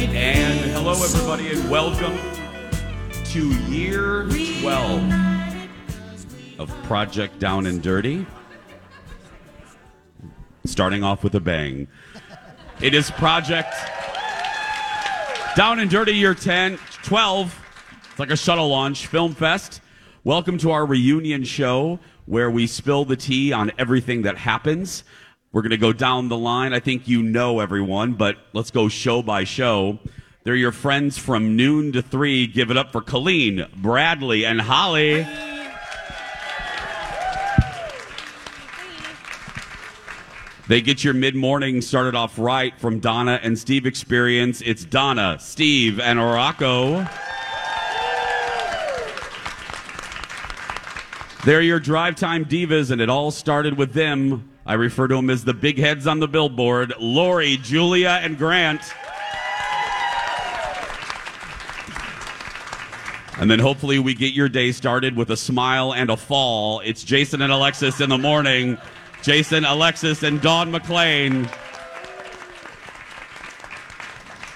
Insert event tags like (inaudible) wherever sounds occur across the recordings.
And hello, everybody, and welcome to year 12 of Project Down and Dirty. Starting off with a bang. It is Project Down and Dirty year 10, 12. It's like a shuttle launch, Film Fest. Welcome to our reunion show where we spill the tea on everything that happens. We're going to go down the line. I think you know everyone, but let's go show by show. They're your friends from noon to three. Give it up for Colleen, Bradley, and Holly. They get your mid morning started off right from Donna and Steve Experience. It's Donna, Steve, and Rocco. They're your drive time divas, and it all started with them. I refer to them as the big heads on the billboard Lori, Julia, and Grant. And then hopefully we get your day started with a smile and a fall. It's Jason and Alexis in the morning. Jason, Alexis, and Dawn McLean.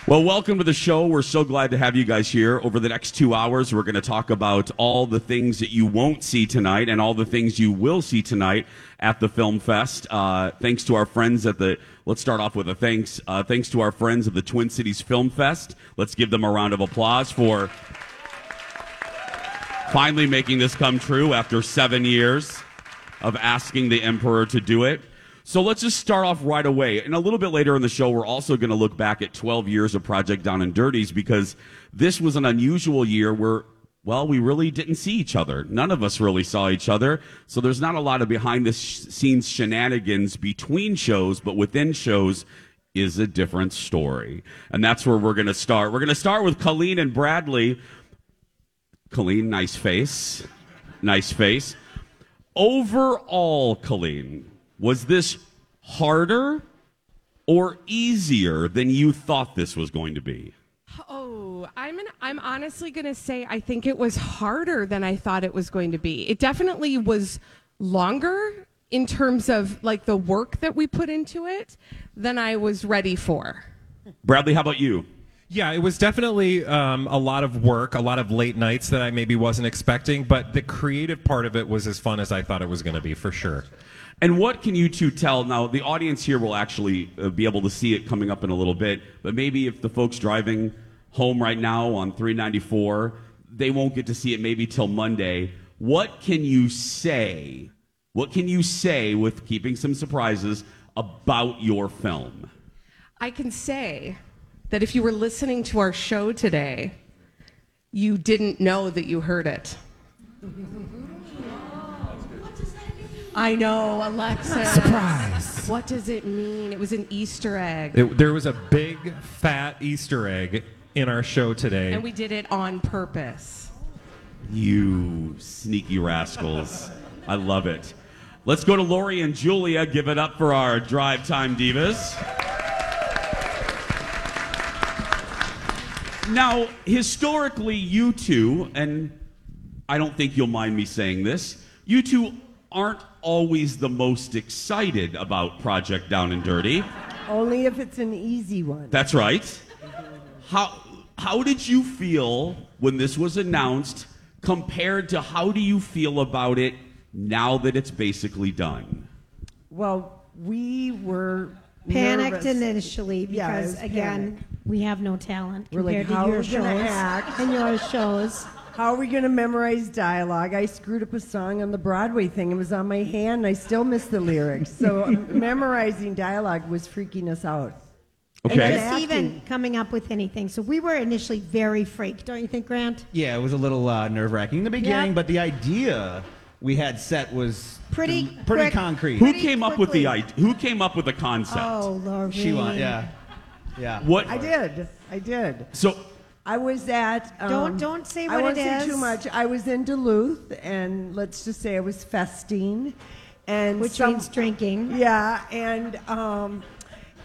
Well, welcome to the show. We're so glad to have you guys here. Over the next two hours, we're going to talk about all the things that you won't see tonight and all the things you will see tonight at the Film Fest. Uh, thanks to our friends at the, let's start off with a thanks. Uh, thanks to our friends at the Twin Cities Film Fest. Let's give them a round of applause for finally making this come true after seven years of asking the Emperor to do it. So let's just start off right away. And a little bit later in the show, we're also going to look back at 12 years of Project Down and Dirties because this was an unusual year where, well, we really didn't see each other. None of us really saw each other. So there's not a lot of behind the scenes shenanigans between shows, but within shows is a different story. And that's where we're going to start. We're going to start with Colleen and Bradley. Colleen, nice face. Nice face. Overall, Colleen, was this harder or easier than you thought this was going to be? Oh, I'm an, I'm honestly going to say I think it was harder than I thought it was going to be. It definitely was longer in terms of like the work that we put into it than I was ready for. Bradley, how about you? Yeah, it was definitely um, a lot of work, a lot of late nights that I maybe wasn't expecting, but the creative part of it was as fun as I thought it was going to be, for sure. And what can you two tell? Now, the audience here will actually uh, be able to see it coming up in a little bit, but maybe if the folks driving home right now on 394, they won't get to see it maybe till Monday. What can you say? What can you say with keeping some surprises about your film? I can say that if you were listening to our show today, you didn't know that you heard it. I know, Alexa. Surprise. What does it mean? It was an Easter egg. It, there was a big, fat Easter egg in our show today. and we did it on purpose. You sneaky rascals. I love it. Let's go to Lori and Julia. Give it up for our drive time divas. Now, historically, you two, and I don't think you'll mind me saying this, you two aren't always the most excited about Project Down and Dirty. Only if it's an easy one. That's right. How how did you feel when this was announced compared to how do you feel about it now that it's basically done? Well, we were panicked nervous. initially Yeah, it because was again panic. we have no talent We're like, compared how to your are we gonna shows act? and your shows. How are we going to memorize dialogue? I screwed up a song on the Broadway thing. It was on my hand. I still miss the lyrics. So (laughs) memorizing dialogue was freaking us out. Okay. And Just even coming up with anything. So we were initially very freaked, don't you think, Grant? Yeah, it was a little uh, nerve wracking in the beginning, Yep. but the idea we had set was Pretty pretty quick. concrete. Who Pretty came up with the quickly. idea? Who came up with the concept? Oh, Lord. She won, yeah, yeah. What? I did. I did. So I was at. Um, Don't- don't say I what won't it say is. too much. I was in Duluth, and let's just say I was festing, and Which some- means drinking. Yeah, and um,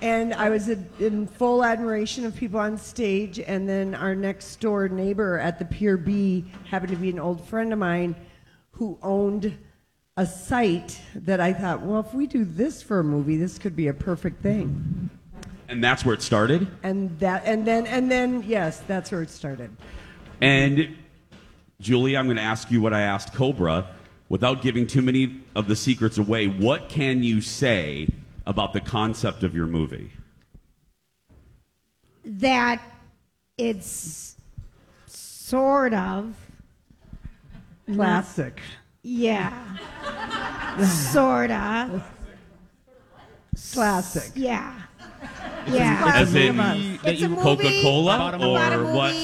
and I was in- in full admiration of people on stage, and then our next door neighbor at the Pier B happened to be an old friend of mine, who owned a site that I thought, well, if we do this for a movie, this could be a perfect thing. And that's where it started. And that, and then, and then, yes, that's where it started. And Julie, I'm going to ask you what I asked Cobra. Without giving too many of the secrets away, what can you say about the concept of your movie? That it's sort of, Classic. yeah, (laughs) sort of, Classic. yeah. Yeah. As in Classic. It's a movie Coca-Cola about a or what?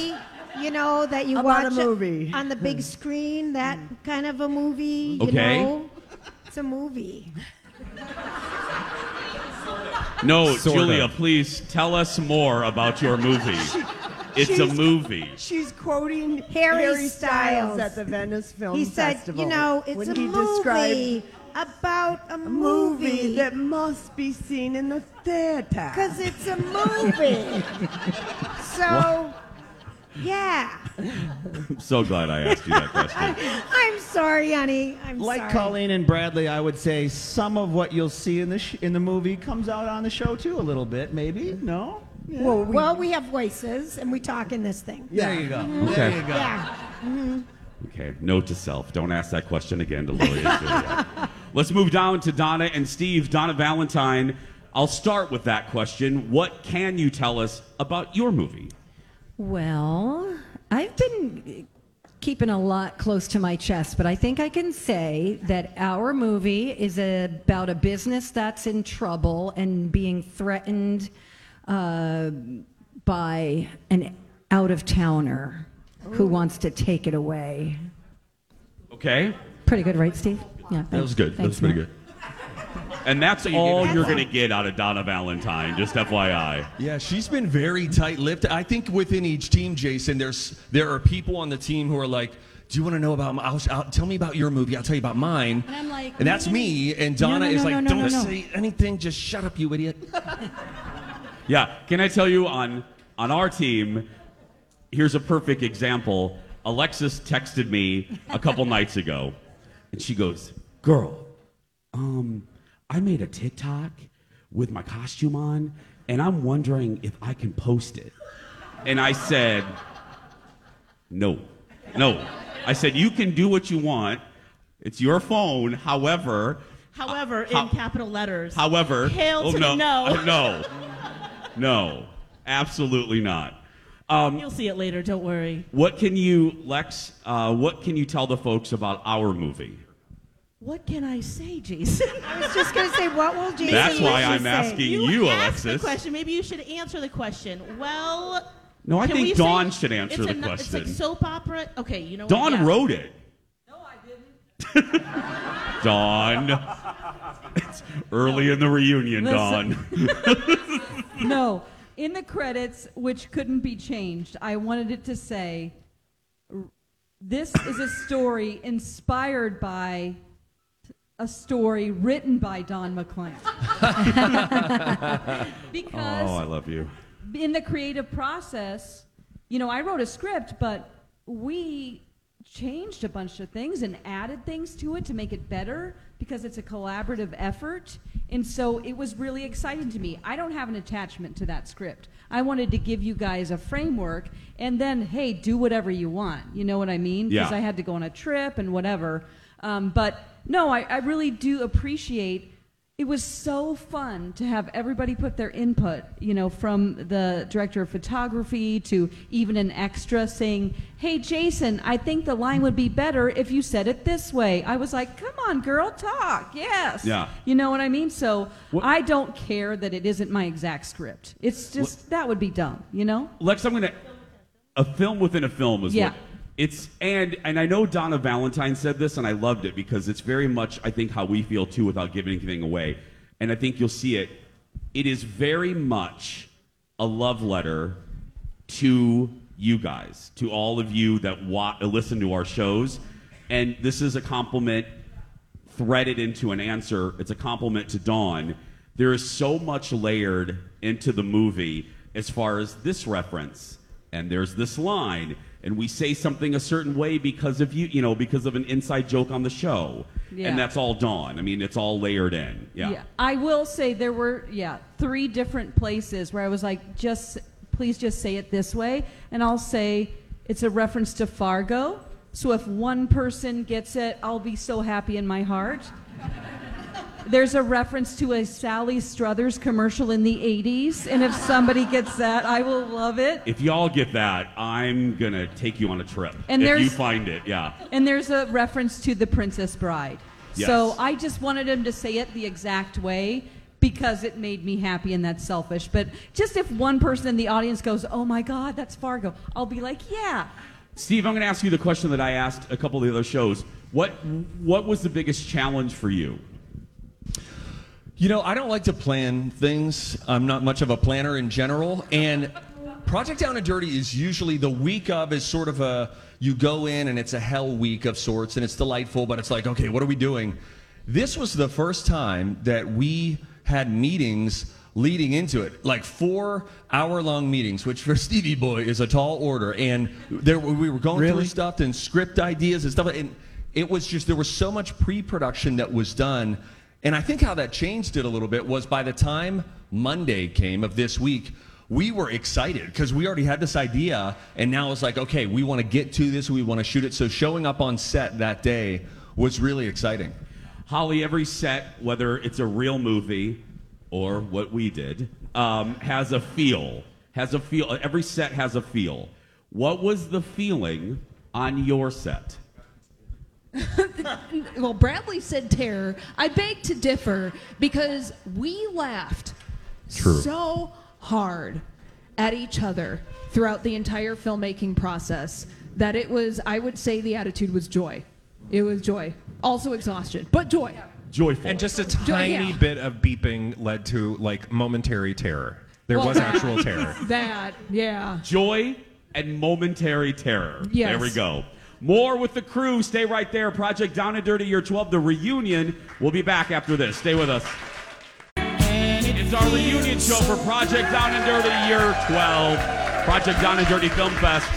You know that you About a watch it movie. on the big screen. That kind of a movie. You Okay. know, it's a movie. (laughs) No, Sort Julia, of. please tell us more about your movie. (laughs) It's a She's- (laughs) movie. She's quoting Harry Harry, Styles. Styles at the Venice Film he said, Festival. you know, it's when a he movie described about a a movie. movie that must be seen in the theater. Because it's a movie. (laughs) so, yeah. I'm (laughs) so glad I asked you that question. (laughs) I'm sorry, honey. I'm Like sorry. Colleen and Bradley, I would say some of what you'll see in the sh- in the movie comes out on the show too, a little bit, maybe. No. well, we, Well, we have voices, and we talk in this thing. There you go. Mm-hmm. Okay. There you go. Yeah. Mm-hmm. Okay, note to self. Don't ask that question again to Lily and Julia. Let's move down to Donna and Steve. Donna Valentine, I'll start with that question. What can you tell us about your movie? Well, I've been keeping a lot close to my chest, but I think I can say that our movie is about a business that's in trouble and being threatened uh, by an out of towner who wants to take it away. Okay? Pretty good, right, Steve? Yeah, That was good. That was pretty good. And that's all you're going to get out of Donna Valentine, just FYI. Yeah, she's been very tight-lipped. I think within each team, Jason, there's there are people on the team who are like, "Do you want to know about? My, I'll, I'll, tell me about your movie. I'll tell you about mine." And I'm like, and that's me. And No, Donna no, is no, like, no, no, "Don't no, no." say anything. Just shut up, you idiot." (laughs) Yeah, can I tell you on on our team? Here's a perfect example. Alexis texted me a couple nights ago, and she goes, "Girl, um, I made a TikTok with my costume on, and I'm wondering if I can post it." And I said, "No, no." I said, "You can do what you want. It's your phone. However." However, How- in capital letters. However, Hail oh, to no, no. no, (laughs) no, absolutely not. Um, You'll see it later. Don't worry. what can you, Lex? Uh, what can you tell the folks about our movie? What can I say, Jason? (laughs) I was just going to say, what will Jason That's why Ritchie I'm say? asking you, asked Alexis. the question. Maybe you should answer the question. Well. No, I can think Dawn say should answer the a no- It's question. like soap opera. Okay, you know. Dawn what? Yeah. wrote it. No, I didn't. Dawn. (laughs) It's early in the reunion, Listen. Dawn. (laughs) no, in the credits, which couldn't be changed, I wanted it to say, "This is a story inspired by a story written by Don McLean." (laughs) (laughs) because oh, I love you. in the creative process, you know, I wrote a script, but we changed a bunch of things and added things to it to make it better because it's a collaborative effort. And so it was really exciting to me. I don't have an attachment to that script. I wanted to give you guys a framework and then, hey, do whatever you want. You know what I mean? Because Yeah. I had to go on a trip and whatever. Um, but no, I, I really do appreciate it was so fun to have everybody put their input, you know, from the director of photography to even an extra saying, Hey, Jason, I think the line would be better if you said it this way. I was like, Come on, girl, talk. Yes. Yeah. You know what I mean? So I don't care that it isn't my exact script. It's just, that would be dumb, you know? Lex, I'm going to. A film within a film is Yeah. what. It's and and I know Donna Valentine said this and I loved it because it's very much I think how we feel too without giving anything away. And I think you'll see it. It is very much a love letter to you guys, to all of you that wa- listen to our shows. And this is a compliment threaded into an answer. It's a compliment to Dawn. There is so much layered into the movie as far as this reference, and there's this line, and we say something a certain way because of you, you know, because of an inside joke on the show, Yeah. and that's all Dawn. I mean, it's all layered in. Yeah. I will say there were, yeah, three different places where I was like, just please just say it this way. And I'll say it's a reference to Fargo. So if one person gets it, I'll be so happy in my heart. There's a reference to a Sally Struthers commercial in the 80s. And if somebody gets that, I will love it. If y'all get that, I'm gonna take you on a trip. And if you find it, yeah. And there's a reference to The Princess Bride. Yes. So I just wanted him to say it the exact way because it made me happy and that's selfish. But just if one person in the audience goes, oh my God, that's Fargo, I'll be like, yeah. Steve, I'm going to ask you the question that I asked a couple of the other shows. What what was the biggest challenge for you? You know, I don't like to plan things. I'm not much of a planner in general. And Project Down and Dirty is usually the week of is sort of a you go in and it's a hell week of sorts and it's delightful, but it's like, okay, what are we doing? This was the first time that we had meetings leading into it, like four hour long meetings, which for (laughs) Stevie Boy is a tall order. And there we were going through stuff and script ideas and stuff. And it was just there was so much pre-production that was done and i think how that changed it a little bit was by the time monday came of this week we were excited because we already had this idea and now it's like okay we want to get to this we want to shoot it so showing up on set that day was really exciting Holly, every set, whether it's a real movie or what we did, um, has a feel. Has a feel. Every set has a feel. What was the feeling on your set? (laughs) well, Bradley said terror. I beg to differ because we laughed True. so hard at each other throughout the entire filmmaking process that it was, I would say, the attitude was joy. It was joy. Also exhaustion, but joy. Joyful. And just a Jo- tiny yeah. bit of beeping led to like momentary terror. There Well, was that- actual (laughs) terror. That, yeah. Joy and momentary terror. Yes. There we go. More with the crew. Stay right there. Project Down and Dirty Year 12, the reunion. We'll be back after this. Stay with us. It's our reunion show for Project Down and Dirty Year 12, Project Down and Dirty Film Fest.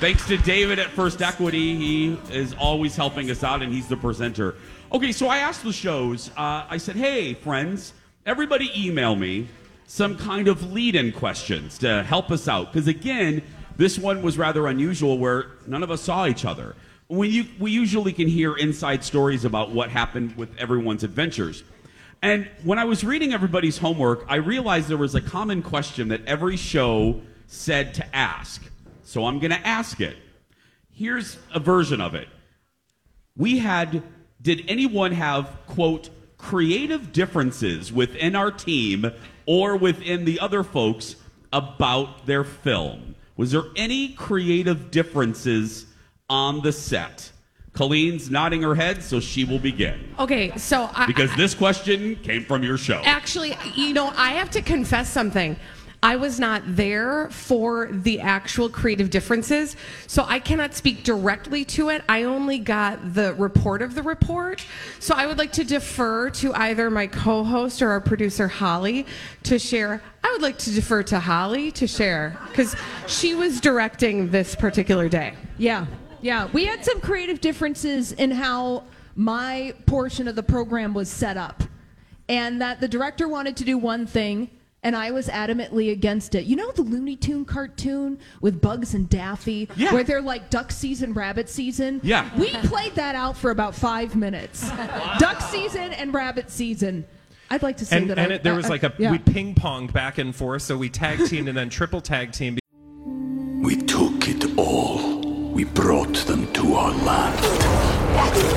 Thanks to David at First Equity. He is always helping us out, and he's the presenter. Okay, so I asked the shows, uh, I said, hey, friends, everybody email me some kind of lead in questions to help us out. Because again, this one was rather unusual where none of us saw each other. We, we usually can hear inside stories about what happened with everyone's adventures. And when I was reading everybody's homework, I realized there was a common question that every show said to ask. So I'm going to ask it. Here's a version of it. We had, did anyone have, quote, creative differences within our team or within the other folks about their film? Was there any creative differences on the set? Colleen's nodding her head, so she will begin. Okay, so I, Because this question came from your show. Actually, you know, I have to confess something. I was not there for the actual creative differences, so I cannot speak directly to it. I only got the report of the report. So I would like to defer to either my co host or our producer, Holly, to share. I would like to defer to Holly to share because she was directing this particular day. Yeah, yeah. We had some creative differences in how my portion of the program was set up, and that the director wanted to do one thing. And I was adamantly against it. You know the Looney Tune cartoon with Bugs and Daffy, Yeah. where they're like duck season, rabbit season. Yeah. we played that out for about five minutes. duck season and rabbit season. I'd like to say And, that and I, it, there I- was I- like a yeah. we ping ponged back and forth, so we tag teamed and then triple tag team. We took it all. We brought them to our land.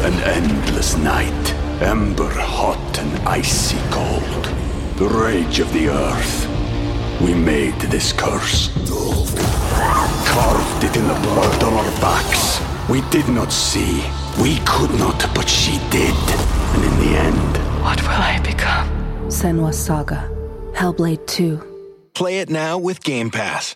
An endless night, ember hot and icy cold. The rage of the earth. We made this curse. Carved it in the blood on our backs. We did not see. We could not, but she did. And in the end, What will I become? Senua's Saga. Hellblade 2. Play it now with Game Pass.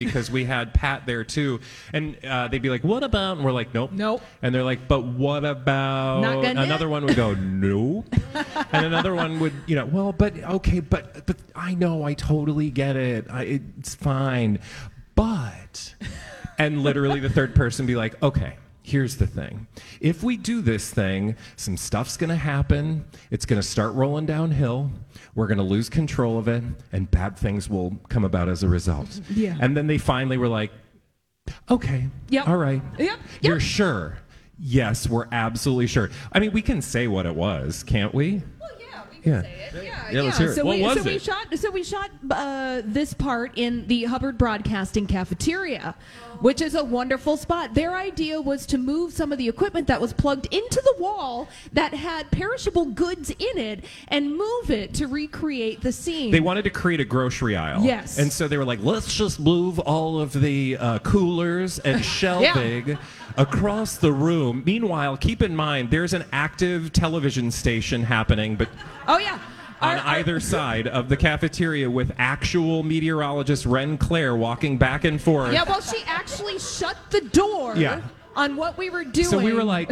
Because we had Pat there too, and uh, they'd be like, "What about?" And we're like, "Nope, nope." And they're like, "But what about?" Another one would go, "Nope," (laughs) and another one would, you know, well, but okay, but but I know, I totally get it. I, it's fine, but, and literally the third person be like, "Okay." Here's the thing. If we do this thing, some stuff's going to happen. It's going to start rolling downhill. We're going to lose control of it, and bad things will come about as a result. Yeah. And then they finally were like, okay, Yep. all right. Yep. You're sure? Yes, we're absolutely sure. I mean, we can say what it was, can't we? yeah. Yeah, let's hear it. So what we, was so we shot. So we shot uh, this part in the Hubbard Broadcasting cafeteria, which is a wonderful spot. Their idea was to move some of the equipment that was plugged into the wall that had perishable goods in it and move it to recreate the scene. They wanted to create a grocery aisle. Yes. And so they were like, let's just move all of the uh, coolers and (laughs) shelving across the room. Meanwhile, keep in mind, there's an active television station happening, but oh yeah. On either side of the cafeteria with actual meteorologist Ren Claire walking back and forth. Yeah, well, she actually shut the door Yeah. on what we were doing. So we were like,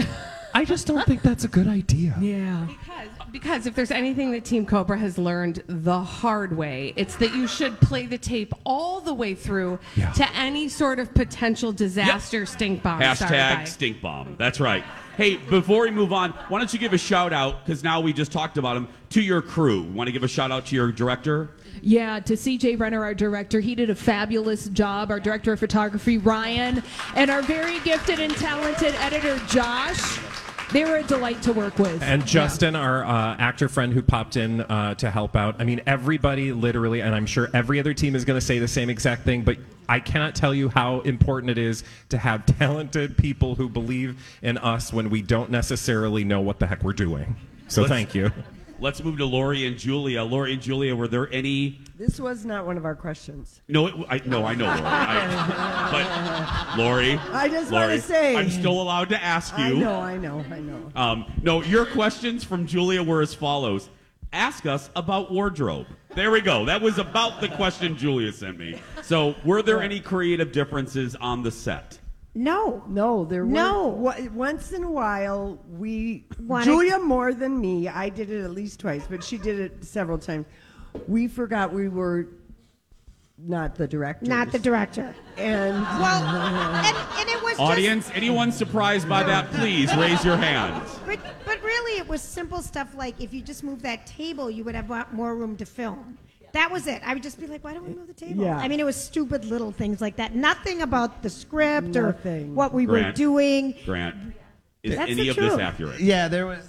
I just don't think that's a good idea. Yeah. Because, because if there's anything that Team Cobra has learned the hard way, it's that you should play the tape all the way through Yeah. to any sort of potential disaster stink bomb. Hashtag stink bomb. That's right. Hey, before we move on, why don't you give a shout out, because now we just talked about him, to your crew. Want to give a shout out to your director? Yeah, to CJ Renner, our director. He did a fabulous job. Our director of photography, Ryan, and our very gifted and talented editor, Josh. They were a delight to work with. And Justin, our uh, actor friend who popped in uh, to help out. I mean, everybody literally, and I'm sure every other team is going to say the same exact thing, but I cannot tell you how important it is to have (laughs) talented people who believe in us when we don't necessarily know what the heck we're doing. So Let's- thank you. Let's move to Lori and Julia. Lori and Julia, were there any? This was not one of our questions. No, it, I, no, I know, Lori. I, but Lori, I just wanna say- I'm still allowed to ask you. I know, I know, I know. Um, no, your questions from Julia were as follows. Ask us about wardrobe. There we go. That was about the question Julia sent me. So, were there any creative differences on the set? No. No, there were. No. wa- Once in a while, we. Wanna- Julia more than me. I did it at least twice, but she did it several times. We forgot we were not the director. Not the director. And. Well, and, and it was just- Audience, anyone surprised by that, please raise your hand. But but really, it was simple stuff like if you just move that table, you would have wa- more room to film. That was it. I would just be like, why don't we move the table? Yeah. I mean, it was stupid little things like that. Nothing about the script Nothing. or what we were doing. Grant, is That's any the of this accurate? Yeah, there was.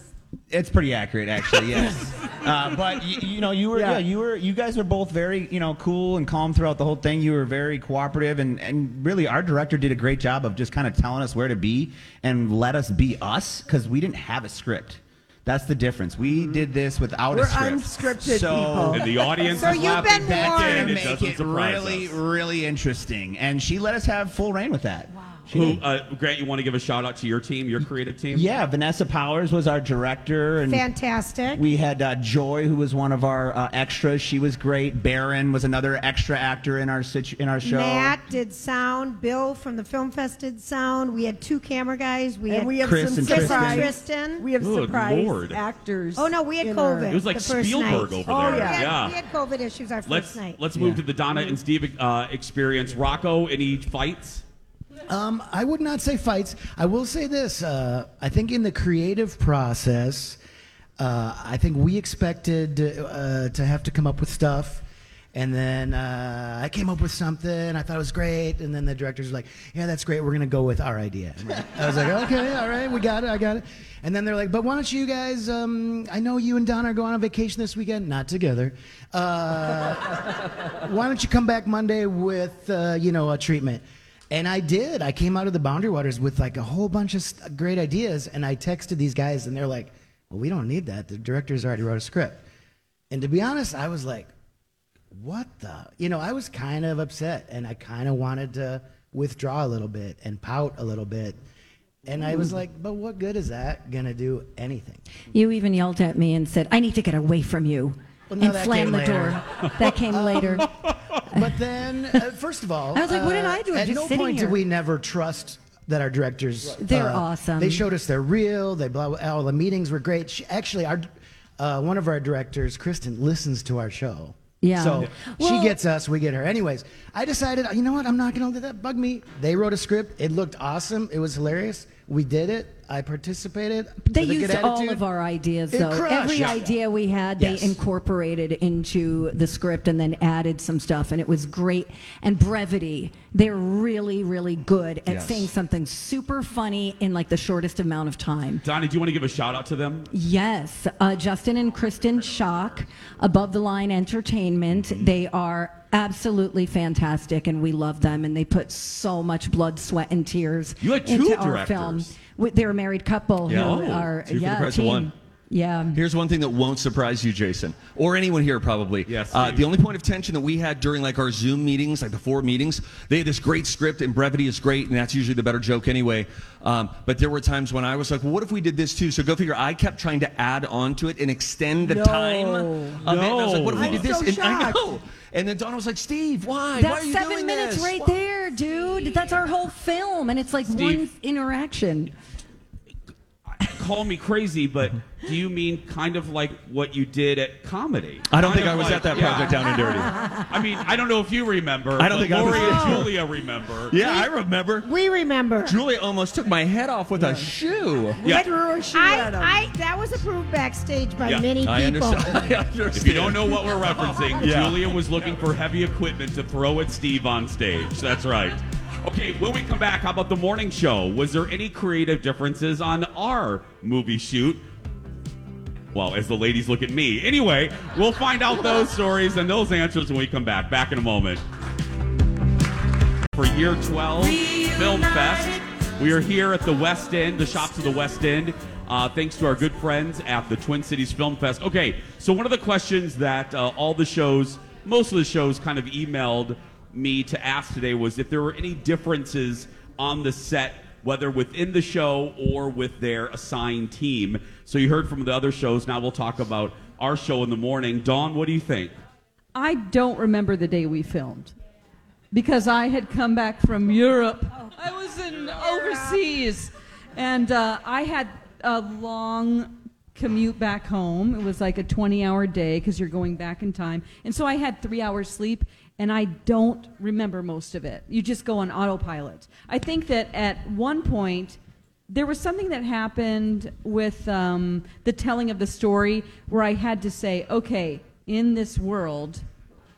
It's pretty accurate, actually. Yes, (laughs) uh, but you, you know, you were yeah. Yeah. you were you guys were both very you know cool and calm throughout the whole thing. You were very cooperative, and and really, our director did a great job of just kind of telling us where to be and let us be us because we didn't have a script. That's the difference. We mm-hmm. did this without We're a script. unscripted so, people. And the audience So is you've laughing been back warned. It make doesn't it surprise really, us. really interesting. And she let us have full reign with that. Who, uh, Grant, you want to give a shout out to your team, your creative team? Yeah, Vanessa Powers was our director, and Fantastic. we had uh, Joy, who was one of our uh, extras. She was great. Baron was another extra actor in our situ- in our show. Matt did sound. Bill from the Film Fest did sound. We had two camera guys. We And had we have Chris some and Chris Tristan. and Tristan. We have Good surprise Lord. actors. Oh no, we had in our- COVID. It was like the first Spielberg night. over Oh, there. yeah. yeah. We had COVID issues our 1st Let's night. let's move to the Donna and Steve uh, experience. Rocco, any fights? Um, I would not say fights. I will say this. Uh, I think in the creative process, uh, I think we expected uh, to have to come up with stuff. And then uh, I came up with something. I thought it was great. And then the directors were like, "Yeah, that's great. We're gonna go with our idea." Like- I was like, "Okay, all right, we got it. I got it." And then they're like, "But why don't you guys? Um, I know you and Don are going on vacation this weekend, not together. Uh, (laughs) why don't you come back Monday with uh, you know a treatment?" And I did. I came out of the Boundary Waters with like a whole bunch of great ideas, and I texted these guys, and they're like, "Well, we don't need that. The director's already wrote a script." And to be honest, I was like, "What the?" You know, I was kind of upset, and I kind of wanted to withdraw a little bit and pout a little bit. And I was like, "But what good is that gonna do anything?" You even yelled at me and said, I need to get away from you. Well, no, and slammed the door. (laughs) that came later. (laughs) But then, uh, first of all, I was like, what did uh, I do? I'm At just no sitting point here. did we never trust that our directors. They're uh, awesome. They showed us they're real. They blah. blah all the meetings were great. She, actually, our uh, one of our directors, Kristen, listens to our show. Yeah. So Well- she gets us, we get her. Anyways, I decided, you know what? I'm not going to let that bug me. They wrote a script. It looked awesome. It was hilarious. We did it. I participated. They used all of our ideas, It though. crushed. Every Yeah. idea we had, Yes. they incorporated into the script and then added some stuff, and it was great. And brevity, they're really, really good at Yes. saying something super funny in like the shortest amount of time. Donnie, do you want to give a shout out to them? Yes, uh, Justin and Kristen Shock, Above the Line Entertainment. Mm-hmm. They are absolutely fantastic, and we love them. And they put so much blood, sweat, and tears You had two into our film. We- They're a married couple Yeah. who Oh, are two for the yeah price of team. one. Yeah. Here's one thing that won't surprise you, Jason, or anyone here probably. Yes. Uh, the only point of tension that we had during like our Zoom meetings, like the four meetings, they had this great script and brevity is great, and that's usually the better joke anyway. Um, but there were times when I was like, well, what if we did this too? So go figure. I kept trying to add on to it and extend the No. time of it. And I was like, what if we I'm did this? so and I shocked. know. And then Donna was like, Steve, why? why That's are you seven minutes this? right Why?" there, dude. That's our whole film, and it's like Steve. one interaction. Call me crazy, but do you mean kind of like what you did at comedy? I don't Kind think I was like- at that yeah. project down and dirty. I mean, I don't know if you remember. I don't but think I was Lori and Julia remember. Yeah, I remember. We remember. Julia almost took my head off with a shoe. Yeah. I, I, that was approved backstage by Yeah, many people. (laughs) I understand. I understand. If you don't know what we're referencing, Yeah. Julia was looking for heavy equipment to throw at Steve on stage. That's right. Okay, when we come back, how about the morning show? Was there any creative differences on our movie shoot? Well, as the ladies look at me. Anyway, we'll find out those (laughs) stories and those answers when we come back. Back in a moment. For year 12 Film Fest, we are here at the West End, the shops of the West End, uh, thanks to our good friends at the Twin Cities Film Fest. Okay, so one of the questions that uh, all the shows, most of the shows kind of emailed me to ask today was if there were any differences on the set, whether within the show or with their assigned team. So you heard from the other shows. Now we'll talk about our show in the morning. Dawn, what do you think? I don't remember the day we filmed because I had come back from Europe. I was in overseas, and uh, I had a long commute back home. It was like a 20-hour day because you're going back in time, and so I had three hours sleep. And I don't remember most of it. You just go on autopilot. I think that at one point, there was something that happened with um, the telling of the story where I had to say, okay, in this world,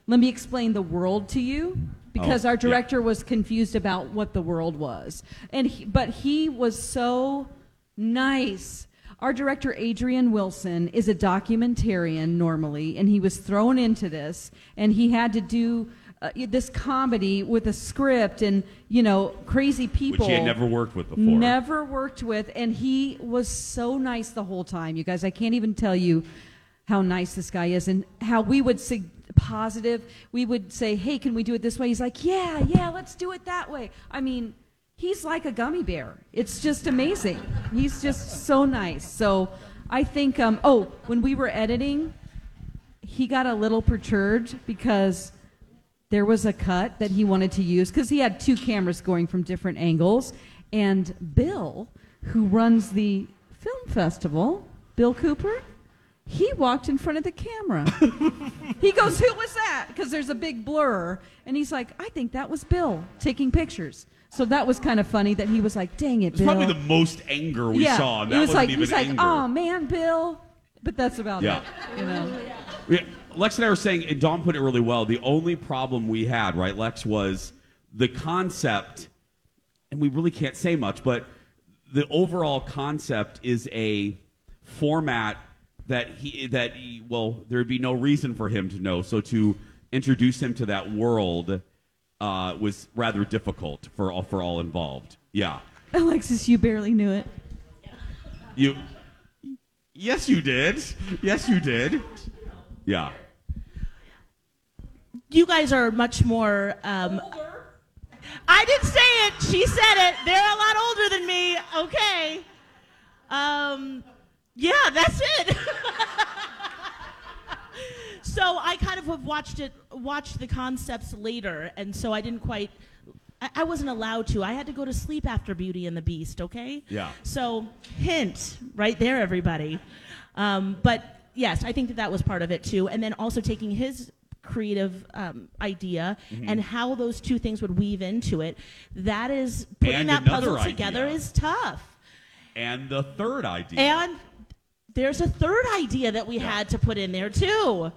let me explain the world to you because Oh, our yeah. director was confused about what the world was. And he, but he was so nice. Our director Adrian Wilson is a documentarian normally and he was thrown into this and he had to do uh, this comedy with a script and you know crazy people Which he had never worked with before. Never worked with, and he was so nice the whole time. You guys, I can't even tell you how nice this guy is, and how we would sig- positive. We would say, "Hey, can we do it this way?" He's like, "Yeah, yeah, let's do it that way." I mean, he's like a gummy bear. It's just amazing. He's just so nice. So I think, um, oh, when we were editing, he got a little perturbed because there was a cut that he wanted to use because he had two cameras going from different angles. And Bill, who runs the film festival, Bill Cooper, he walked in front of the camera. he goes, Who was that? Because there's a big blur. And he's like, I think that was Bill taking pictures. So that was kind of funny that he was like, Dang it, It's Bill. probably the most anger we yeah. saw. and He That was like, he's like, anger. Oh man, Bill. But that's about Yeah. it. You know. Yeah, Lex and I were saying, and Dawn put it really well. The only problem we had, right, Lex, was the concept, and we really can't say much, but the overall concept is a format that he that he, well, there'd be no reason for him to know. So to introduce him to that world uh, was rather difficult for all for all involved. Yeah, (laughs) Alexis, you barely knew it. you. Yes, you did. Yes, you did. Yeah. You guys are much more. Um, I didn't say it. She said it. They're a lot older than me. Okay. Um, yeah, that's it. (laughs) so I kind of have watched it, watched the concepts later, and so I didn't quite. I, I wasn't allowed to. I had to go to sleep after Beauty and the Beast. Okay. Yeah. So hint right there, everybody. Um, but yes, I think that that was part of it too, and then also taking his creative um, idea Mhm. and how those two things would weave into it. That is putting And that puzzle together is tough. And the third idea. And there's a third idea that we had to put in there too.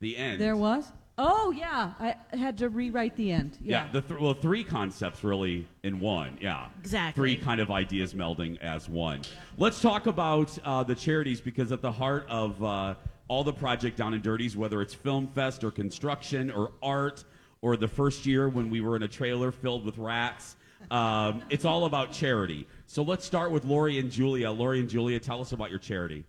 The end. There was? Oh, yeah. I had to rewrite the end. Yeah, the th- well, three concepts really in one. Yeah, Exactly. Three kind of ideas melding as one. Let's talk about uh, the charities because at the heart of uh, all the project down and dirties, whether it's film fest or construction or art or the first year when we were in a trailer filled with rats, um, it's all about charity. So let's start with Lori and Julia. Lori and Julia, tell us about your charity.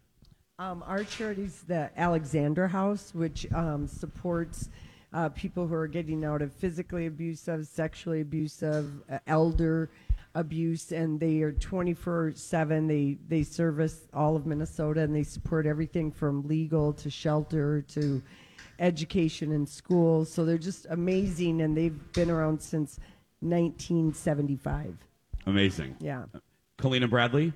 Um, our charity's the Alexander House, which um, supports uh, people who are getting out of physically abusive, sexually abusive, uh, elder abuse, and they are 24 7. They, they service all of Minnesota and they support everything from legal to shelter to education and schools. So they're just amazing, and they've been around since 1975. Amazing. Yeah. Colleen and Bradley.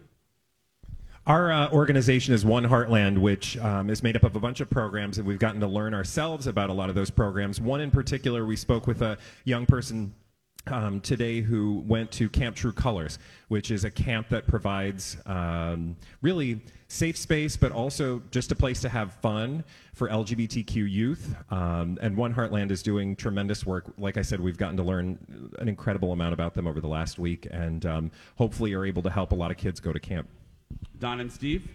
Our uh, organization is One Heartland, which um, is made up of a bunch of programs, and we've gotten to learn ourselves about a lot of those programs. One in particular, we spoke with a young person um, today who went to Camp True Colors, which is a camp that provides um, really safe space, but also just a place to have fun for LGBTQ youth. Um, and One Heartland is doing tremendous work. Like I said, we've gotten to learn an incredible amount about them over the last week, and um, hopefully are able to help a lot of kids go to camp. Don and Steve.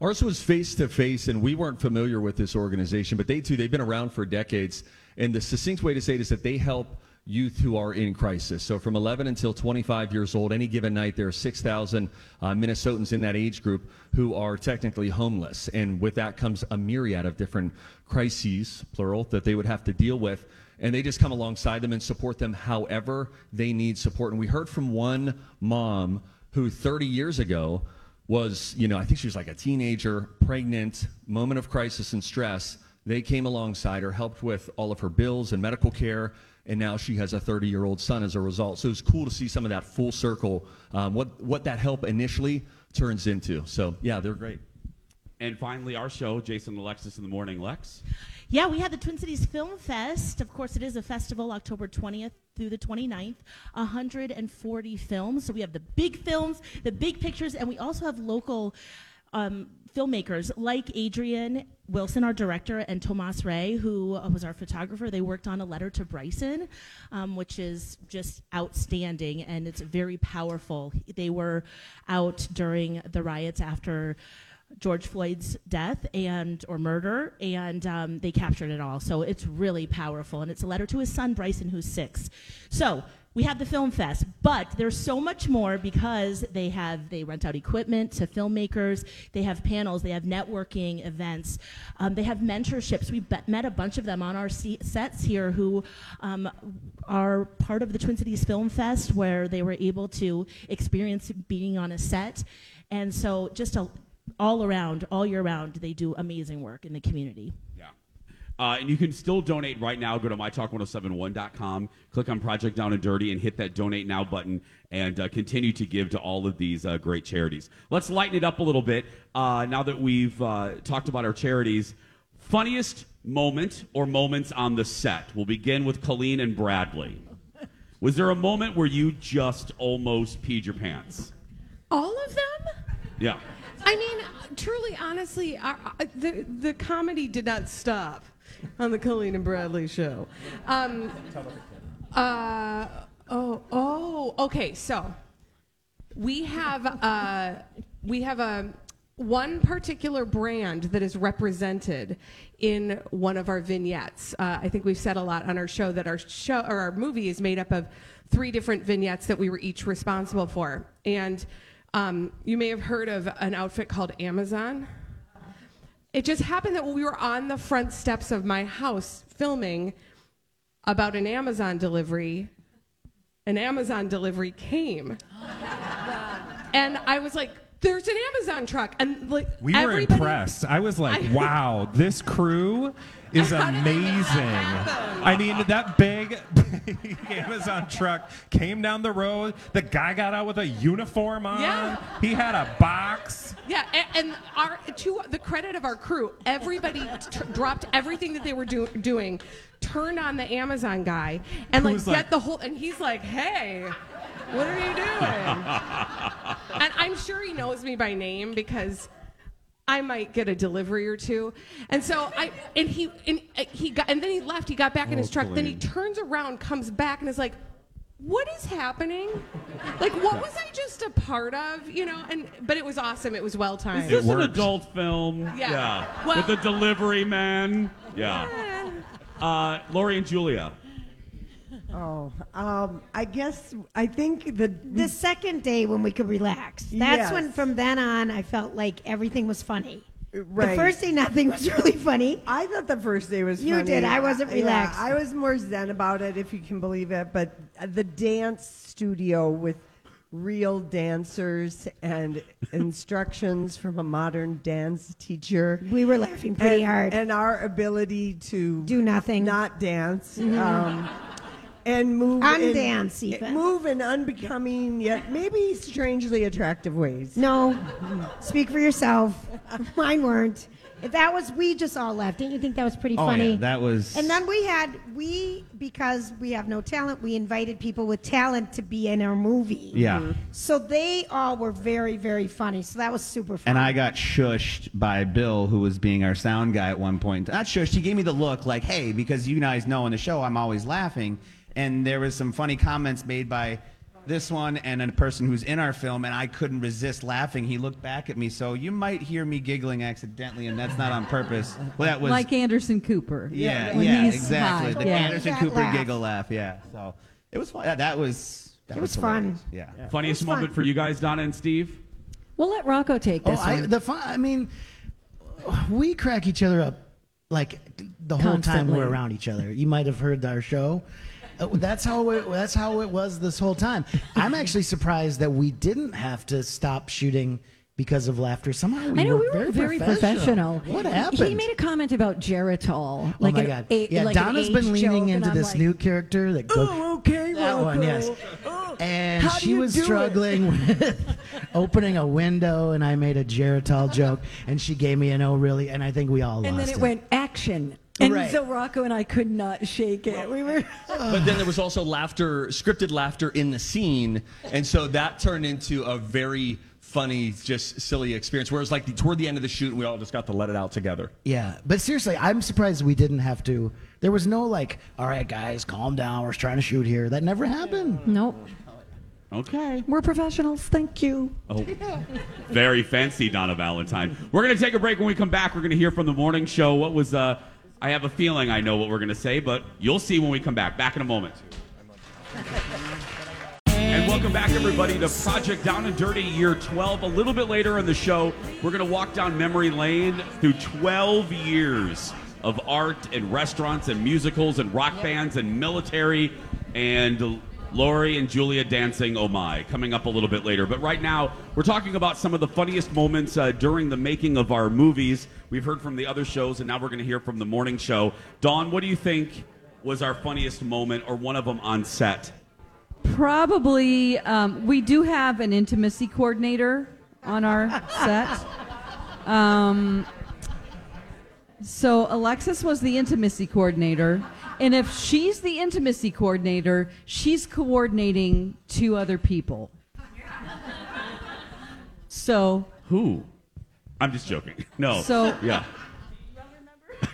Ours was face to face, and we weren't familiar with this organization, but they too, they've been around for decades. And the succinct way to say it is that they help youth who are in crisis. So from 11 until 25 years old, any given night, there are 6,000 uh, Minnesotans in that age group who are technically homeless. And with that comes a myriad of different crises, plural, that they would have to deal with. And they just come alongside them and support them however they need support. And we heard from one mom who 30 years ago was, you know, I think she was like a teenager, pregnant, moment of crisis and stress. They came alongside her, helped with all of her bills and medical care, and now she has a 30 year old son as a result. So it was cool to see some of that full circle, um, what, what that help initially turns into. So, yeah, they're great. And finally, our show, Jason and Alexis in the morning. Lex. Yeah, we had the Twin Cities Film Fest. Of course, it is a festival, October 20th through the 29th. 140 films. So we have the big films, the big pictures, and we also have local um, filmmakers like Adrian Wilson, our director, and Tomas Ray, who was our photographer. They worked on a letter to Bryson, um, which is just outstanding and it's very powerful. They were out during the riots after. George Floyd's death and or murder, and um, they captured it all. So it's really powerful, and it's a letter to his son Bryson, who's six. So we have the film fest, but there's so much more because they have they rent out equipment to filmmakers. They have panels. They have networking events. Um, they have mentorships. We met a bunch of them on our se- sets here who um, are part of the Twin Cities Film Fest, where they were able to experience being on a set, and so just a, all around, all year round, they do amazing work in the community. Yeah. Uh, and you can still donate right now. Go to mytalk1071.com, click on Project Down and Dirty, and hit that donate now button, and uh, continue to give to all of these uh, great charities. Let's lighten it up a little bit uh, now that we've uh, talked about our charities. Funniest moment or moments on the set. We'll begin with Colleen and Bradley. Was there a moment where you just almost peed your pants? All of them? Yeah. I mean, truly, honestly, I, the the comedy did not stop on the Colleen and Bradley show. Um, uh, oh, oh, okay. So we have uh, we have a one particular brand that is represented in one of our vignettes. Uh, I think we've said a lot on our show that our show or our movie is made up of three different vignettes that we were each responsible for, and um, you may have heard of an outfit called Amazon. It just happened that when we were on the front steps of my house filming about an Amazon delivery, an Amazon delivery came. (gasps) and I was like, there's an Amazon truck. And like We were impressed. I was like, (laughs) wow, this crew is amazing. I mean, that big, big Amazon truck came down the road. The guy got out with a uniform on. Yeah. He had a box. Yeah, a- and our to the credit of our crew, everybody t- dropped everything that they were do- doing, turned on the Amazon guy, and like Who's get the whole. And he's like, "Hey, what are you doing?" and I'm sure he knows me by name because I might get a delivery or two. And so I and he and uh, he got and then he left. He got back in his Oh, truck. Then he turns around, comes back, and is like. What is happening? Like, what was I just a part of? You know, and but it was awesome. It was well timed. Is this an adult film? Yeah. Well- With the delivery man? Yeah. Uh, Lori and Julia. Oh, um, I guess I think the The second day when we could relax. That's Yes. when, from then on, I felt like everything was funny. Right. The first day, nothing was really funny. I thought the first day was funny. You funny. did. I wasn't Yeah, relaxed. I was more zen about it, if you can believe it. But the dance studio with real dancers and instructions from a modern dance teacher. We were laughing pretty and, hard. And our ability to do nothing, not dance. Mhm. Um, and move Undance in, even. move in unbecoming yet maybe strangely attractive ways. No, speak for yourself. Mine weren't. That was we just all left. Didn't you think that was pretty Oh, funny? yeah, that was- And then we had we because we have no talent. We invited people with talent to be in our movie. Yeah. Mhm. So they all were very very funny. So that was super fun. And I got shushed by Bill, who was being our sound guy at one point. Not shushed, he gave me the look like, hey, because you guys know in the show I'm always laughing. And there was some funny comments made by this one and a person who's in our film, and I couldn't resist laughing. He looked back at me, so you might hear me giggling accidentally, and that's not on purpose. Well, that was like Anderson Cooper. yeah, when yeah, exactly. high. The Yeah. Anderson That Cooper laugh. giggle laugh. Yeah, so it was fun. That, that was that It was hilarious. fun. Yeah. Funniest moment fun. for you guys, Donna and Steve? We'll let Rocco take Oh, this I, one. the fun. I mean, we crack each other up like the whole time we're around each other. You might have heard our show. Uh, That's how it, that's how it was this whole time. I'm actually surprised that we didn't have to stop shooting because of laughter. Somehow we I know were we were very, very professional. What happened? He made a comment about Geritol. oh Like my an god! a- yeah, like Donna's been leaning into this like, new character that goes. Oh, okay, that one, yes. And she was do it? struggling (laughs) with opening a window, and I made a Geritol joke, and she gave me an oh really, and I think we all And lost then it it. went action. And Right. so Rocco and I could not shake it. We were. (laughs) But then there was also laughter, scripted laughter in the scene, and so that turned into a very funny, just silly experience. Whereas, like the, toward the end of the shoot, we all just got to let it out together. Yeah, but seriously, I'm surprised we didn't have to. There was no like, all right, guys, calm down. We're trying to shoot here. That never happened. Nope. Okay. We're professionals. Thank you. Oh, very fancy, Donna Valentine. We're going to take a break. When we come back, we're going to hear from the morning show. What was, uh, I have a feeling I know what we're going to say, but you'll see when we come back. Back in a moment. And welcome back, everybody, to Project Down and Dirty Year 12. A little bit later in the show, we're going to walk down memory lane through 12 years of art and restaurants and musicals and rock bands and military and Lori and Julia dancing Oh My coming up a little bit later. But right now, we're talking about some of the funniest moments uh, during the making of our movies. We've heard from the other shows, and now we're going to hear from the morning show. Dawn, what do you think was our funniest moment or one of them on set? Probably, um, we do have an intimacy coordinator on our set. Um, so Alexis was the intimacy coordinator, and if she's the intimacy coordinator, she's coordinating two other people. So Who? I'm just joking. No. So- yeah.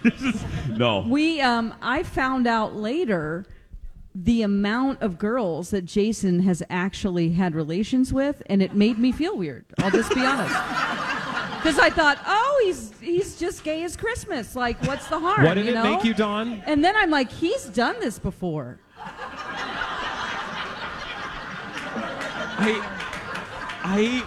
(laughs) no. we, um, I found out later the amount of girls that Jason has actually had relations with, and it made me feel weird. I'll just be honest. Because I thought, oh, he's he's just gay as Christmas. Like, what's the harm? What did you it know? make you, Dawn? And then I'm like, he's done this before. I, I,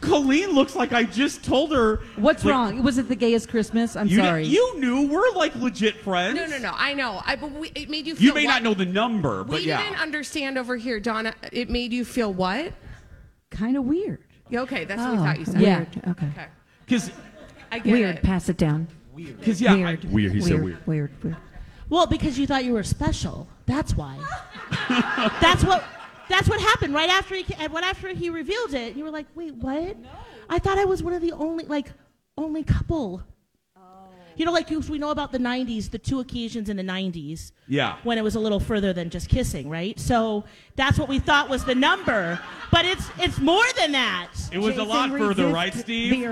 Colleen looks like I just told her. What's like, wrong? Was it the gayest Christmas? I'm you kn- sorry. you knew we're like legit friends. No, no, no. I know. I, but we, it made you feel You may what? not know the number, but we yeah. didn't understand over here, Donna. It made you feel what? Kind of weird. Okay, that's what we Oh, thought you said. yeah, okay. Okay. Because I get Weird. it. Pass it down. Weird. Because yeah, weird. I- Weird, he said weird. weird. Weird. Weird. Well, because you thought you were special. That's why. that's what. That's what happened right after he. ca- Right after he revealed it, you were like, "Wait, what? I thought I was one of the only like only couple." You know, like we know about the '90s, the two occasions in the '90s Yeah. when it was a little further than just kissing, right? So that's what we thought was the number, but it's it's more than that. It was a lot further, right, Steve?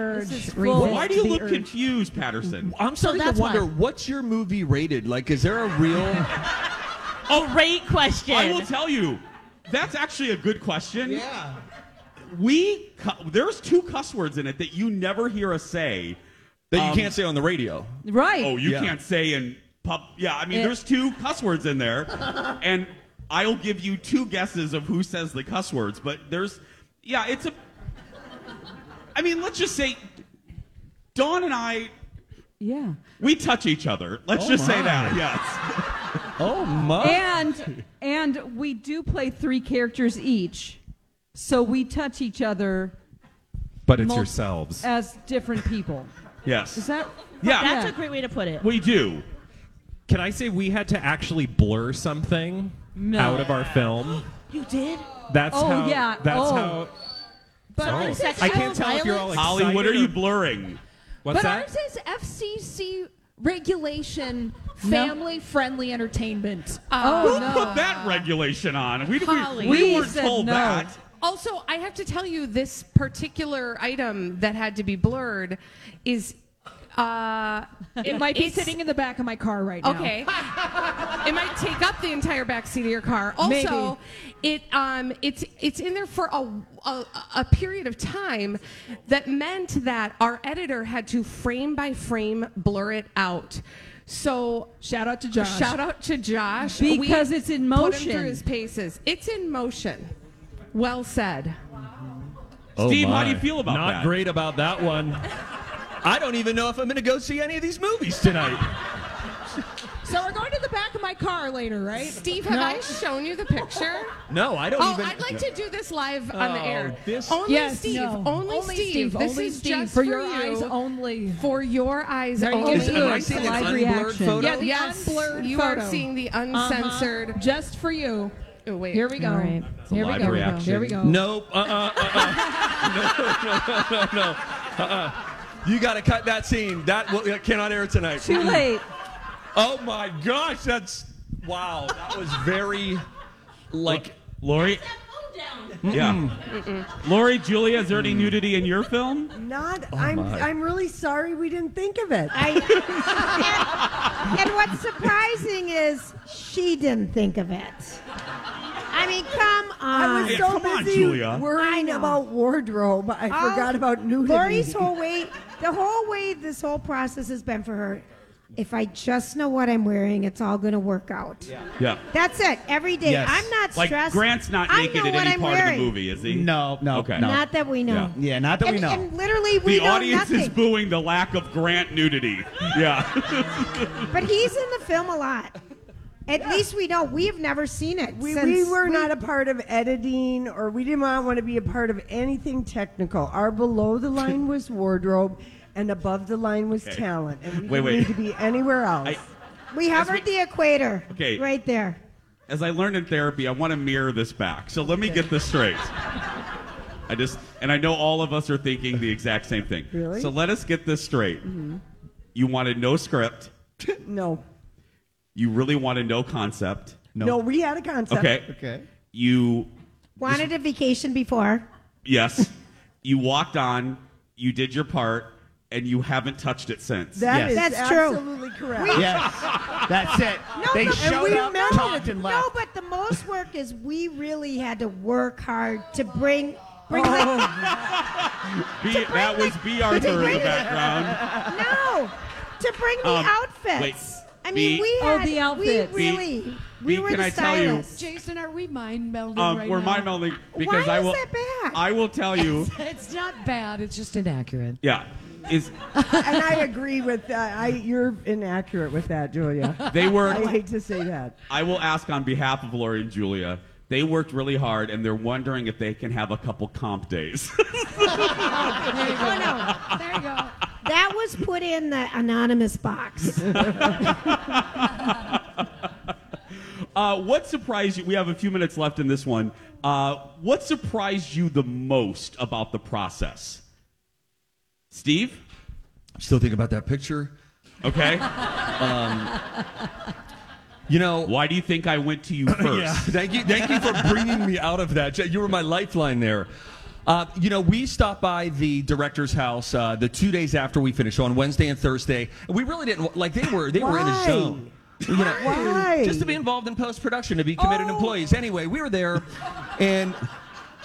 Well, Why do you look confused, Patterson? I'm starting to that's wonder why. what's your movie rated? Like, is there a real? (laughs) a Great question. I will tell you, that's actually a good question. Yeah. We cu- there's two cuss words in it that you never hear us say That you Um, can't say on the radio. Right. Oh, you Yeah. can't say in pub. Yeah, I mean, It- there's two cuss words in there, (laughs) and I'll give you two guesses of who says the cuss words. But there's, yeah, it's a. I mean, let's just say, Dawn and I, Yeah. we touch each other. Let's Oh just say my. that. Yes. (laughs) Oh my! And and we do play three characters each, so we touch each other But it's mul- yourselves. as different people. Yes. Is that? Yeah. Oh, that's Yeah. a great way to put it. We do. Can I say we had to actually blur something No. out of our film? (gasps) You did? That's Oh, how. yeah. That's Oh. how. But Oh. aren't I can't tell if you're all violence- Holly, what are you blurring? What's but that? ours is FCC regulation, family-friendly entertainment. Oh, oh Who no. put that regulation on? We, we, Holly. we We weren't said told no. that. Also, I have to tell you, this particular item that had to be blurred is. Uh, It might be it's- sitting in the back of my car right now. Okay. it might take up the entire back seat of your car. Also, it um it's it's in there for a, a a period of time that meant that our editor had to frame by frame blur it out. So Shout out to Josh. shout out to Josh Because We it's in Put him motion. through his paces. It's in motion. Well said. Steve, how do you feel about Not that? Not great about that one. I don't even know if I'm going to go see any of these movies tonight. So we're going to the back of my car later, right? Steve, have No? I shown you the picture? No, I don't oh, even. I'd like to do this live on the Oh, air. this- Only Yes, Steve. no. Only, Only Steve. Steve, This only is Steve, just for for your you. eyes only. For your eyes There only. Is, am I seeing an Live unblurred reaction. photo? Yeah, the yes, unblurred you photo. are seeing the Uh-huh. uncensored. Just for you. Oh, wait. Here we go. All right. Here we live go. reaction. Here we go. Nope. Uh uh uh uh. (laughs) no, no, no, no, no. Uh uh. You got to cut that scene. That, will, that cannot air tonight. Too late. Oh my gosh, that's wow. That was very like Lori? Yeah. Lori, Julia, is there any nudity in your film? Not. Oh, I'm. my. I'm really sorry we didn't think of it. I, (laughs) and, and what's surprising is she didn't think of it. I mean, come on. I was Yeah, so come on, busy Julia. Worrying know. about wardrobe. I Oh, forgot about nudity. Lori's whole way, the whole way this whole process has been for her. If I just know what I'm wearing, it's all going to work out. Yeah. yeah. That's it. Every day. Yes. I'm not stressed. Like. Grant's not I naked know in any I'm part wearing. of the movie, is he? No, no, Okay. no. Not that we know. Yeah. Yeah, not that we know. and literally, we the know audience nothing. is booing the lack of Grant nudity. (laughs) Yeah. But he's in the film a lot. At least we know. We have never seen it. We, since we were not a part of editing or we did not want to be a part of anything technical. Our below the line (laughs) was wardrobe and above the line was Okay. talent. And we Wait, didn't wait. need to be anywhere else. I- We hovered the equator. Okay. Right there. As I learned in therapy, I want to mirror this back. So let me get this straight. I just, and I know all of us are thinking the exact same thing. Really? So let us get this straight. Mm-hmm. You wanted no script. (laughs) no. You really wanted no concept. No. No. we had a concept. Okay. Okay. You, Wanted a vacation before. yes, you walked on, you did your part, and you haven't touched it since. That is That's true. absolutely correct. We- Yes, (laughs) that's it. No, they but- showed we up, meant talked, it. and No, but the most work is we really had to work hard to bring bring Oh. like, (laughs) B, that was Bea Arthur in the (laughs) background. no to bring the Um, outfits. wait, I mean, B- we Oh, had the outfits. We really B, we were can the I tell you- stylists. Jason, are we mind melding Um, right we're now? mind melding because Why I is will. that bad? I will tell you. it's not bad. It's just inaccurate. Yeah, is and I agree with that. I you're inaccurate with that, Julia. They were- I hate to say that. I will ask on behalf of Lori and Julia. They worked really hard, and they're wondering if they can have a couple comp days. (laughs) there Oh, no. There you go. That was put in the anonymous box. uh, what surprised you? We have a few minutes left in this one. Uh, what surprised you the most about the process? Steve? Still think about that picture. Okay. (laughs) Um, you know, why do you think I went to you (coughs) first? yeah, thank you, thank you for bringing me out of that. You were my lifeline there. Uh, you know, we stopped by the director's house uh, the two days after we finished on Wednesday and Thursday. And we really didn't like they were they were in a Why? zone. You know, Why? Just to be involved in post production, to be committed Oh. employees. Anyway, we were there, and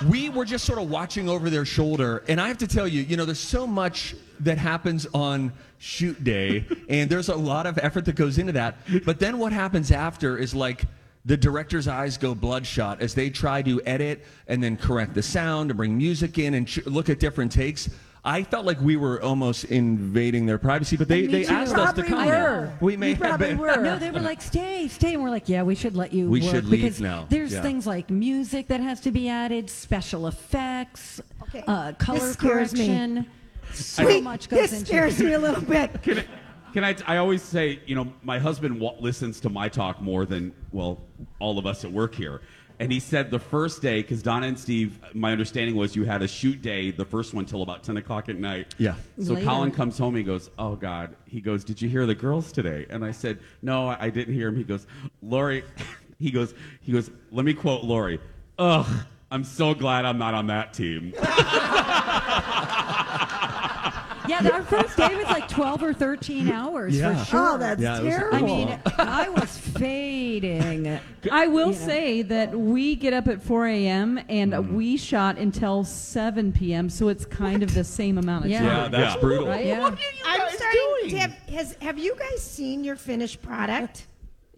we were just sort of watching over their shoulder. And I have to tell you, you know, there's so much that happens on shoot day, (laughs) and there's a lot of effort that goes into that. But then what happens after is like the director's eyes go bloodshot as they try to edit and then correct the sound and bring music in and ch- look at different takes. I felt like we were almost invading their privacy, but they, they asked us to come. were. We may You have probably been. were. No, they were like, stay, stay. And we're like, yeah, we should let you We work should leave because now. There's Yeah. things like music that has to be added, special effects, Okay. uh, color This scares me. correction. So Wait, much goes this into scares me a little (laughs) bit. Can I, can I? I always say, you know, my husband wa- listens to my talk more than well, all of us at work here. And he said the first day, because Donna and Steve, my understanding was you had a shoot day, the first one till about ten o'clock at night. Yeah. So Later. Colin comes home. He goes, "Oh God." He goes, "Did you hear the girls today?" And I said, "No, I I didn't hear him." He goes, "Lori," (laughs) he goes, he goes. Let me quote Lori. Ugh, I'm so glad I'm not on that team. (laughs) Yeah, our first day was like 12 or 13 hours Yeah. for sure. Oh, that's Yeah, terrible. I mean, I was fading. I will You know. say that we get up at 4 a.m. and Mm. we shot until 7 p.m. So it's kind of the same amount of Yeah. time. Yeah, that's Yeah. brutal. Right? Yeah. I'm starting to have, has, have you guys seen your finished product?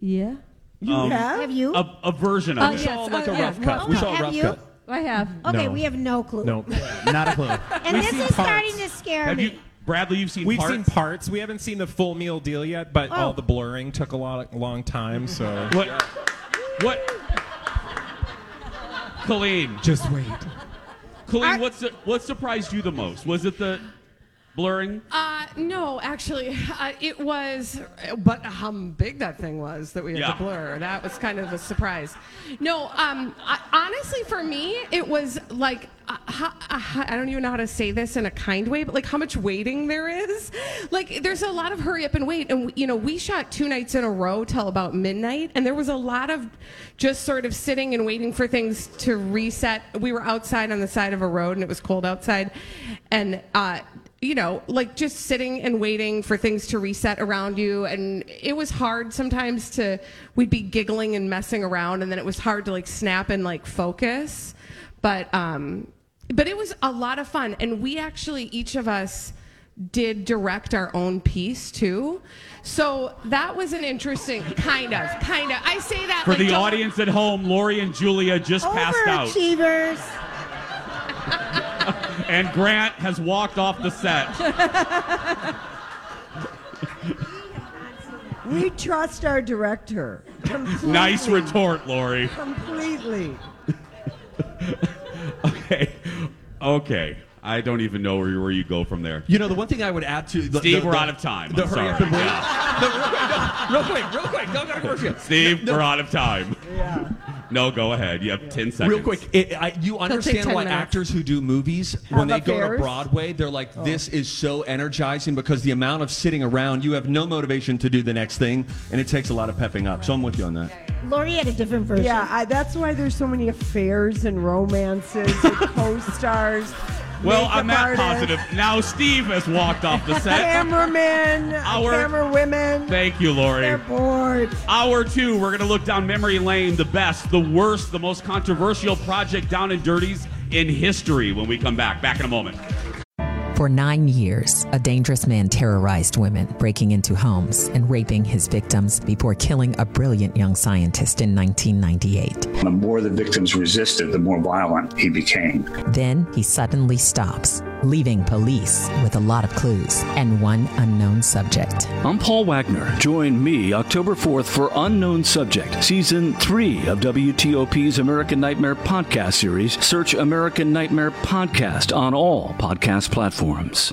Yeah. you Um, have? Have you? A, a version Uh, of We it. yes, saw like uh, a yeah. rough cut. Oh, we saw a have rough you? cut. I have. Mm-hmm. Okay, No. we have no clue. No. Clue. Not a clue. (laughs) And We've this seen is parts. starting to scare Have me. you, Bradley? You've seen We've parts? seen parts. We haven't seen the full meal deal yet, but Oh. all the blurring took a lot, a long time. So (laughs) What? What? Colleen, just wait. Colleen, I- what su- what surprised you the most? Was it the blurring? Uh, no, actually, (laughs) uh, it was, but how big that thing was that we had Yeah. to blur. That was kind of a surprise. No, um, I, honestly, for me, it was like, uh, ho- uh, I don't even know how to say this in a kind way, but like how much waiting there is. Like, there's a lot of hurry up and wait. And, you know, we shot two nights in a row till about midnight, and there was a lot of just sort of sitting and waiting for things to reset. We were outside on the side of a road, and it was cold outside. And, uh, you know, like just sitting and waiting for things to reset around you. And it was hard sometimes to, we'd be giggling and messing around, and then it was hard to like snap and like focus. But, um, but it was a lot of fun. And we actually, each of us, did direct our own piece too. So that was an interesting kind of, kind of. I say that For like, the audience at home, Lori and Julia just passed out. Overachievers. (laughs) And Grant has walked off the set. We trust our director. (laughs) Completely. Nice retort, Lori. Completely. (laughs) Okay. Okay. I don't even know where, where you go from there. You know, the one thing I would add to the, Steve, the- we're the- out of time. The I'm hurry sorry. up. Yeah. No, real quick, no, real quick, real quick. Don't go to commercial. Steve, No, we're out of time. Yeah. No, go ahead. You have 10 seconds. Real quick, it, I, you understand why minutes. actors who do movies, when Have they go to? Broadway, they're like, this is so energizing because the amount of sitting around, you have no motivation to do the next thing, and it takes a lot of pepping up. So I'm with you on that. Lori had a different version. Yeah, I, that's why there's so many affairs and romances and (laughs) co-stars. Well, I'm that positive. Now Steve has walked off the set. Cameramen, Our- camera women. Thank you, Lori. They're bored. Hour two, we're going to look down memory lane, the best, the worst, the most controversial project down and dirties in history when we come back. Back in a moment. For nine years, a dangerous man terrorized women, breaking into homes and raping his victims before killing a brilliant young scientist in 1998. The more the victims resisted, the more violent he became. Then he suddenly stops, leaving police with a lot of clues and one unknown subject. I'm Paul Wagner. Join me October 4th for Unknown Subject, Season 3 of WTOP's American Nightmare podcast series. Search American Nightmare Podcast on all podcast platforms forums.